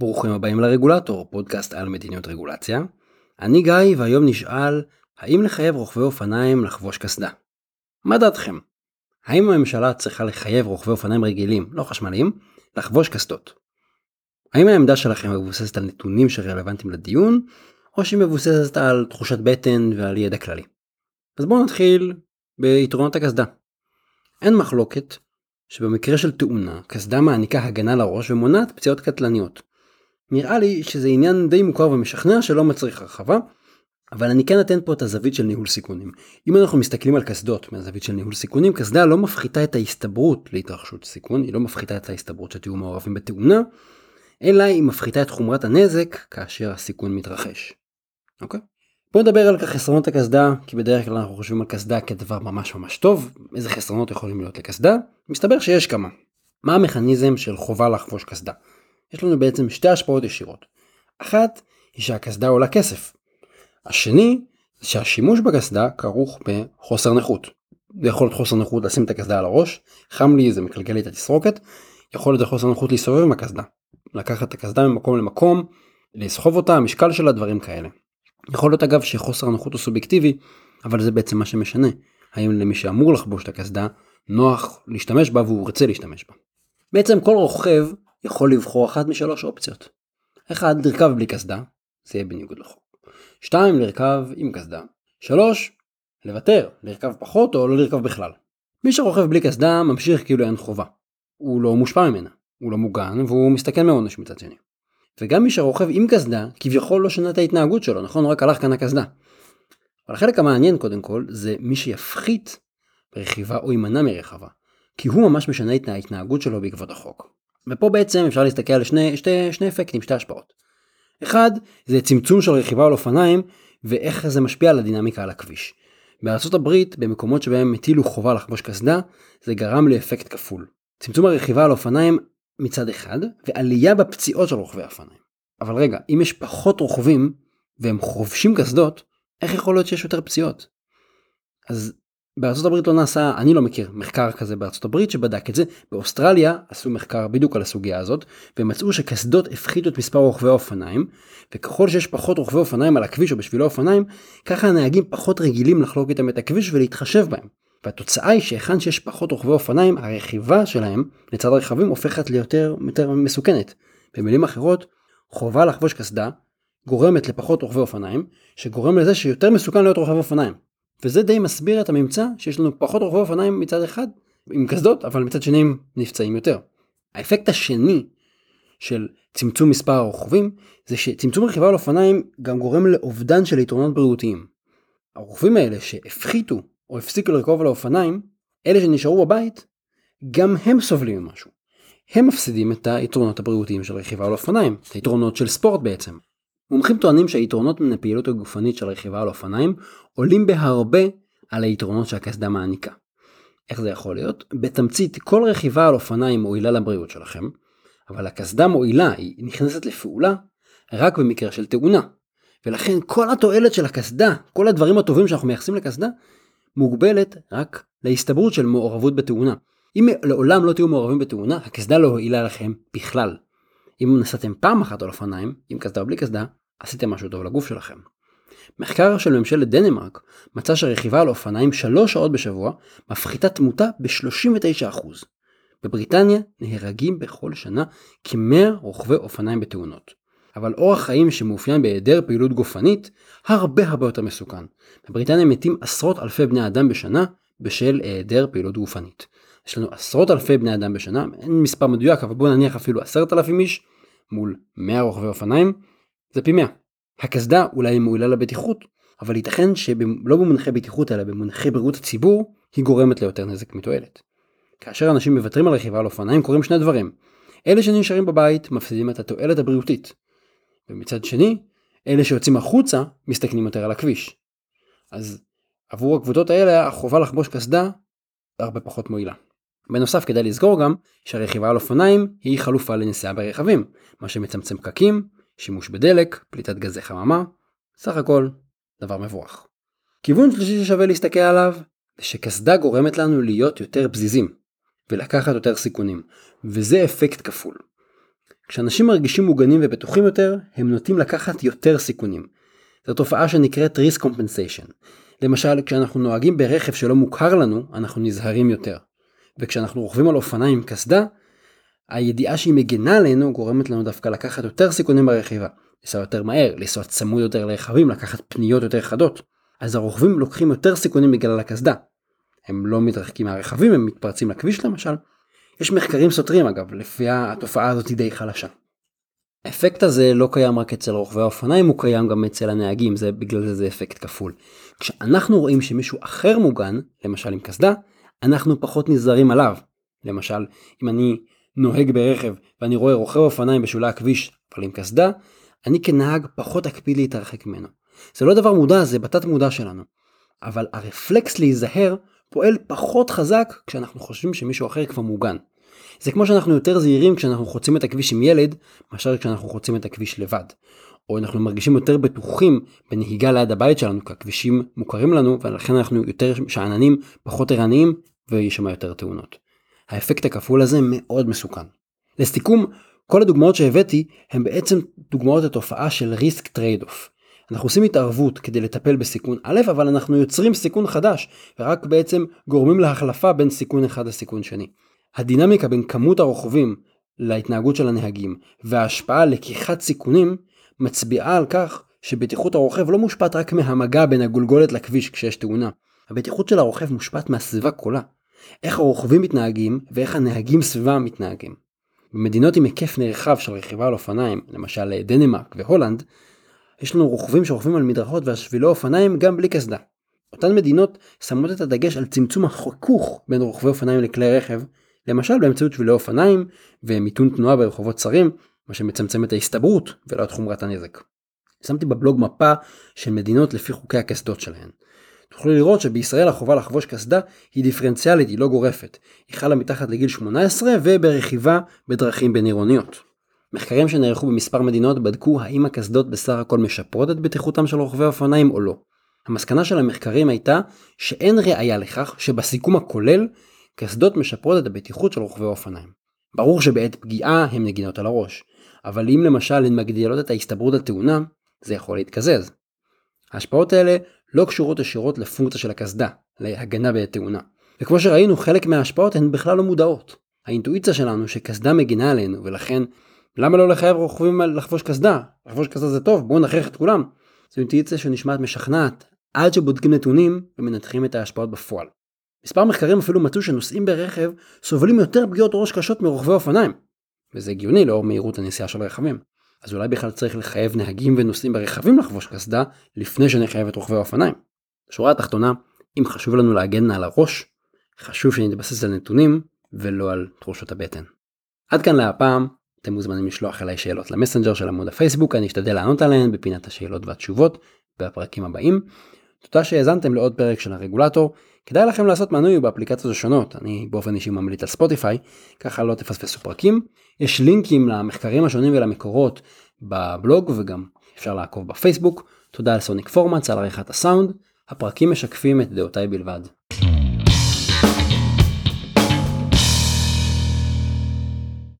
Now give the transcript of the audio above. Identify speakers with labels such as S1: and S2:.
S1: ברוכים הבאים לרגולטור, פודקאסט על מדיניות רגולציה. אני גיא והיום נשאל האם לחייב רוכבי אופניים לחבוש קסדה. מה דעתכם? האם הממשלה צריכה לחייב רוכבי אופניים רגילים, לא חשמליים, לחבוש קסדות? האם העמדה שלכם מבוססת על נתונים שרלוונטיים לדיון, או שהיא מבוססת על תחושת בטן ועל ידע כללי? אז בואו נתחיל ביתרונות הקסדה. אין מחלוקת שבמקרה של תאונה, קסדה מעניקה הגנה לראש ומונעת פציעות קטלניות. נראה לי שזה עניין די מוכר ומשכנע שלא מצריך הרחבה, אבל אני כן אתן פה את הזווית של ניהול סיכונים. אם אנחנו מסתכלים על קסדות מהזווית של ניהול סיכונים, קסדה לא מפחיתה את ההסתברות להתרחשות סיכון, היא לא מפחיתה את ההסתברות שתהיו מעורבים בתאונה, אלא היא מפחיתה את חומרת הנזק כאשר הסיכון מתרחש. אוקיי? בואו נדבר על חסרונות הקסדה, כי בדרך כלל אנחנו חושבים על קסדה כדבר ממש ממש טוב, איזה חסרונות יכולים להיות לקסדה? מסתבר שיש כמה. מה המכניזם של חובה לחבוש קסדה? יש לנו בעצם שתי השפעות ישירות. אחת היא שהקסדה עולה כסף. השני זה שהשימוש בקסדה כרוך בחוסר נכות. זה יכול להיות חוסר נכות לשים את הקסדה על הראש, חם לי זה מקלקל לי את התסרוקת, יכול להיות חוסר נכות להסתובב עם הקסדה. לקחת את הקסדה ממקום למקום, לסחוב אותה, המשקל שלה, דברים כאלה. יכול להיות אגב שחוסר הנוחות הוא סובייקטיבי, אבל זה בעצם מה שמשנה. האם למי שאמור לחבוש את הקסדה, נוח להשתמש בה והוא רוצה להשתמש בה. בעצם כל רוכב יכול לבחור אחת משלוש אופציות. אחד, לרכב בלי קסדה, זה יהיה בניגוד לחוק. שתיים, לרכב עם קסדה. שלוש, לוותר, לרכב פחות או לא לרכב בכלל. מי שרוכב בלי קסדה ממשיך כאילו אין חובה. הוא לא מושפע ממנה, הוא לא מוגן והוא מסתכן מעונש מצד שני. וגם מי שרוכב עם קסדה, כביכול לא שנה את ההתנהגות שלו, נכון? רק הלך כאן הקסדה. אבל החלק המעניין קודם כל, זה מי שיפחית ברכיבה או יימנע מרכבה. כי הוא ממש משנה את ההתנהגות שלו בעקבות החוק. ופה בעצם אפשר להסתכל על שני, שתי, שני אפקטים, שתי השפעות. אחד, זה צמצום של רכיבה על אופניים, ואיך זה משפיע על הדינמיקה על הכביש. הברית, במקומות שבהם הטילו חובה לחבוש קסדה, זה גרם לאפקט כפול. צמצום הרכיבה על אופניים מצד אחד, ועלייה בפציעות של רוכבי אופניים. אבל רגע, אם יש פחות רוכבים, והם חובשים קסדות, איך יכול להיות שיש יותר פציעות? אז בארצות הברית לא נעשה, אני לא מכיר מחקר כזה בארצות הברית שבדק את זה. באוסטרליה עשו מחקר בדיוק על הסוגיה הזאת, ומצאו שקסדות הפחיתו את מספר רוכבי האופניים, וככל שיש פחות רוכבי אופניים על הכביש או בשבילי אופניים, ככה הנהגים פחות רגילים לחלוק איתם את הכביש ולהתחשב בהם. והתוצאה היא שהיכן שיש פחות רוכבי אופניים, הרכיבה שלהם לצד רכבים הופכת ליותר יותר מסוכנת. במילים אחרות, חובה לחבוש קסדה גורמת לפחות רוכבי אופניים, שגורם לזה שיותר מסוכן להיות רוכב אופניים. וזה די מסביר את הממצא שיש לנו פחות רוכבי אופניים מצד אחד עם קסדות, אבל מצד שני הם נפצעים יותר. האפקט השני של צמצום מספר הרוכבים, זה שצמצום רכיבה על אופניים גם גורם לאובדן של יתרונות בריאותיים. הרוכבים האלה שהפחיתו או הפסיקו לרכוב על האופניים, אלה שנשארו בבית, גם הם סובלים ממשהו. הם מפסידים את היתרונות הבריאותיים של רכיבה על אופניים, את היתרונות של ספורט בעצם. מומחים טוענים שהיתרונות מן הפעילות הגופנית של רכיבה על אופניים עולים בהרבה על היתרונות שהקסדה מעניקה. איך זה יכול להיות? בתמצית, כל רכיבה על אופניים מועילה לבריאות שלכם, אבל הקסדה מועילה, היא נכנסת לפעולה, רק במקרה של תאונה. ולכן כל התועלת של הקסדה, כל הדברים הטובים שאנחנו מייחסים לקסדה, מוגבלת רק להסתברות של מעורבות בתאונה. אם לעולם לא תהיו מעורבים בתאונה, הקסדה לא הועילה לכם בכלל. אם נסעתם פעם אחת על אופניים, עם קסדה או בלי קסדה, עשיתם משהו טוב לגוף שלכם. מחקר של ממשלת דנמרק מצא שרכיבה על אופניים שלוש שעות בשבוע מפחיתה תמותה ב-39%. בבריטניה נהרגים בכל שנה כ-100 רוכבי אופניים בתאונות. אבל אורח חיים שמאופיין בהיעדר פעילות גופנית הרבה הרבה יותר מסוכן. בבריטניה מתים עשרות אלפי בני אדם בשנה בשל היעדר פעילות גופנית. יש לנו עשרות אלפי בני אדם בשנה, אין מספר מדויק אבל בואו נניח אפילו עשרת אלפים איש מול 100 רוכבי אופניים, זה פי 100. הקסדה אולי מועילה לבטיחות, אבל ייתכן שלא במונחי בטיחות אלא במונחי בריאות הציבור, היא גורמת ליותר נזק מתועלת. כאשר אנשים מוותרים על רכיבה על אופניים קורים שני דברים. אלה שנשארים בבית מפסידים את התועלת הבריאותית. ומצד שני, אלה שיוצאים החוצה מסתכנים יותר על הכביש. אז עבור הקבוצות האלה החובה לחבוש קסדה הרבה פחות מועילה. בנוסף כדאי לזכור גם שהרכיבה על אופניים היא חלופה לנסיעה ברכבים, מה שמצמצם פקקים, שימוש בדלק, פליטת גזי חממה, סך הכל דבר מבורך. כיוון שלישי ששווה להסתכל עליו, זה שקסדה גורמת לנו להיות יותר פזיזים, ולקחת יותר סיכונים, וזה אפקט כפול. כשאנשים מרגישים מוגנים ובטוחים יותר, הם נוטים לקחת יותר סיכונים. זו תופעה שנקראת risk compensation. למשל, כשאנחנו נוהגים ברכב שלא מוכר לנו, אנחנו נזהרים יותר. וכשאנחנו רוכבים על אופניים עם קסדה, הידיעה שהיא מגנה עלינו גורמת לנו דווקא לקחת יותר סיכונים ברכיבה. לנסוע יותר מהר, לנסוע צמוד יותר לרכבים, לקחת פניות יותר חדות. אז הרוכבים לוקחים יותר סיכונים בגלל הקסדה. הם לא מתרחקים מהרכבים, הם מתפרצים לכביש למשל. יש מחקרים סותרים אגב, לפי התופעה הזאת היא די חלשה. האפקט הזה לא קיים רק אצל רוכבי האופניים, הוא קיים גם אצל הנהגים, זה בגלל זה זה אפקט כפול. כשאנחנו רואים שמישהו אחר מוגן, למשל עם קסדה, אנחנו פחות נזהרים עליו. למשל, אם אני נוהג ברכב ואני רואה רוכב אופניים בשולי הכביש, אבל עם קסדה, אני כנהג פחות אקפיד להתרחק ממנו. זה לא דבר מודע, זה בתת מודע שלנו. אבל הרפלקס להיזהר פועל פחות חזק כשאנחנו חושבים שמישהו אחר כבר מוגן. זה כמו שאנחנו יותר זהירים כשאנחנו חוצים את הכביש עם ילד, מאשר כשאנחנו חוצים את הכביש לבד. או אנחנו מרגישים יותר בטוחים בנהיגה ליד הבית שלנו, כי הכבישים מוכרים לנו, ולכן אנחנו יותר שאננים, פחות ערניים, ויש שם יותר תאונות. האפקט הכפול הזה מאוד מסוכן. לסיכום, כל הדוגמאות שהבאתי הם בעצם דוגמאות לתופעה של risk trade off. אנחנו עושים התערבות כדי לטפל בסיכון א', אבל אנחנו יוצרים סיכון חדש, ורק בעצם גורמים להחלפה בין סיכון אחד לסיכון שני. הדינמיקה בין כמות הרוכבים להתנהגות של הנהגים וההשפעה על לקיחת סיכונים מצביעה על כך שבטיחות הרוכב לא מושפעת רק מהמגע בין הגולגולת לכביש כשיש תאונה. הבטיחות של הרוכב מושפעת מהסביבה כולה. איך הרוכבים מתנהגים ואיך הנהגים סביבם מתנהגים. במדינות עם היקף נרחב של רכיבה על אופניים, למשל דנמרק והולנד, יש לנו רוכבים שרוכבים על מדרכות ועל שבילי אופניים גם בלי קסדה. אותן מדינות שמות את הדגש על צמצום החיכוך בין רוכבי אופניים לכלי רכב, למשל באמצעות שבילי אופניים ומיתון תנועה ברחובות צרים, מה שמצמצם את ההסתברות ולא את חומרת הנזק. שמתי בבלוג מפה של מדינות לפי חוקי הקסדות שלהן. תוכלו לראות שבישראל החובה לחבוש קסדה היא דיפרנציאלית, היא לא גורפת. היא חלה מתחת לגיל 18 וברכיבה בדרכים בין עירוניות. מחקרים שנערכו במספר מדינות בדקו האם הקסדות בסך הכל משפרות את בטיחותם של רוכבי אופניים או לא. המסקנה של המחקרים הייתה שאין ראיה לכך שבסיכום הכולל קסדות משפרות את הבטיחות של רוכבי אופניים. ברור שבעת פגיעה הן נגינות על הראש, אבל אם למשל הן מגדילות את ההסתברות לתאונה, זה יכול להתקזז. ההשפעות האלה לא קשורות ישירות לפונקציה של הקסדה, להגנה בעת תאונה. וכמו שראינו, חלק מההשפעות הן בכלל לא מודעות. האינטואיציה שלנו שקסדה מגינה עלינו, ולכן למה לא לחייב רוכבים לחבוש קסדה? לחבוש קסדה זה טוב, בואו נכריח את כולם. זו אינטואיציה שנשמעת משכנעת, עד שבודקים נתונים ומנתחים את ההשפעות בפועל. מספר מחקרים אפילו מצאו שנוסעים ברכב סובלים יותר פגיעות ראש קשות מרוכבי אופניים. וזה הגיוני לאור מהירות הנסיעה של רכבים. אז אולי בכלל צריך לחייב נהגים ונוסעים ברכבים לחבוש קסדה לפני שנחייב את רוכבי האופניים. בשורה התחתונה, אם חשוב לנו להגן על הראש, חשוב שנתבסס על נתונים ולא על תחושות הבטן. עד כאן להפעם, אתם מוזמנים לשלוח אליי שאלות למסנג'ר של עמוד הפייסבוק, אני אשתדל לענות עליהן בפינת השאלות והתשובות בפרקים הבאים. תודה שהאזנתם לעוד פרק של הרגולטור, כדאי לכם לעשות מנוי באפליקציות השונות, אני באופן אישי ממליץ על ספוטיפיי, ככה לא תפספסו פרקים. יש לינקים למחקרים השונים ולמקורות בבלוג וגם אפשר לעקוב בפייסבוק. תודה לסוניק פורמאץ על עריכת הסאונד, הפרקים משקפים את דעותיי בלבד.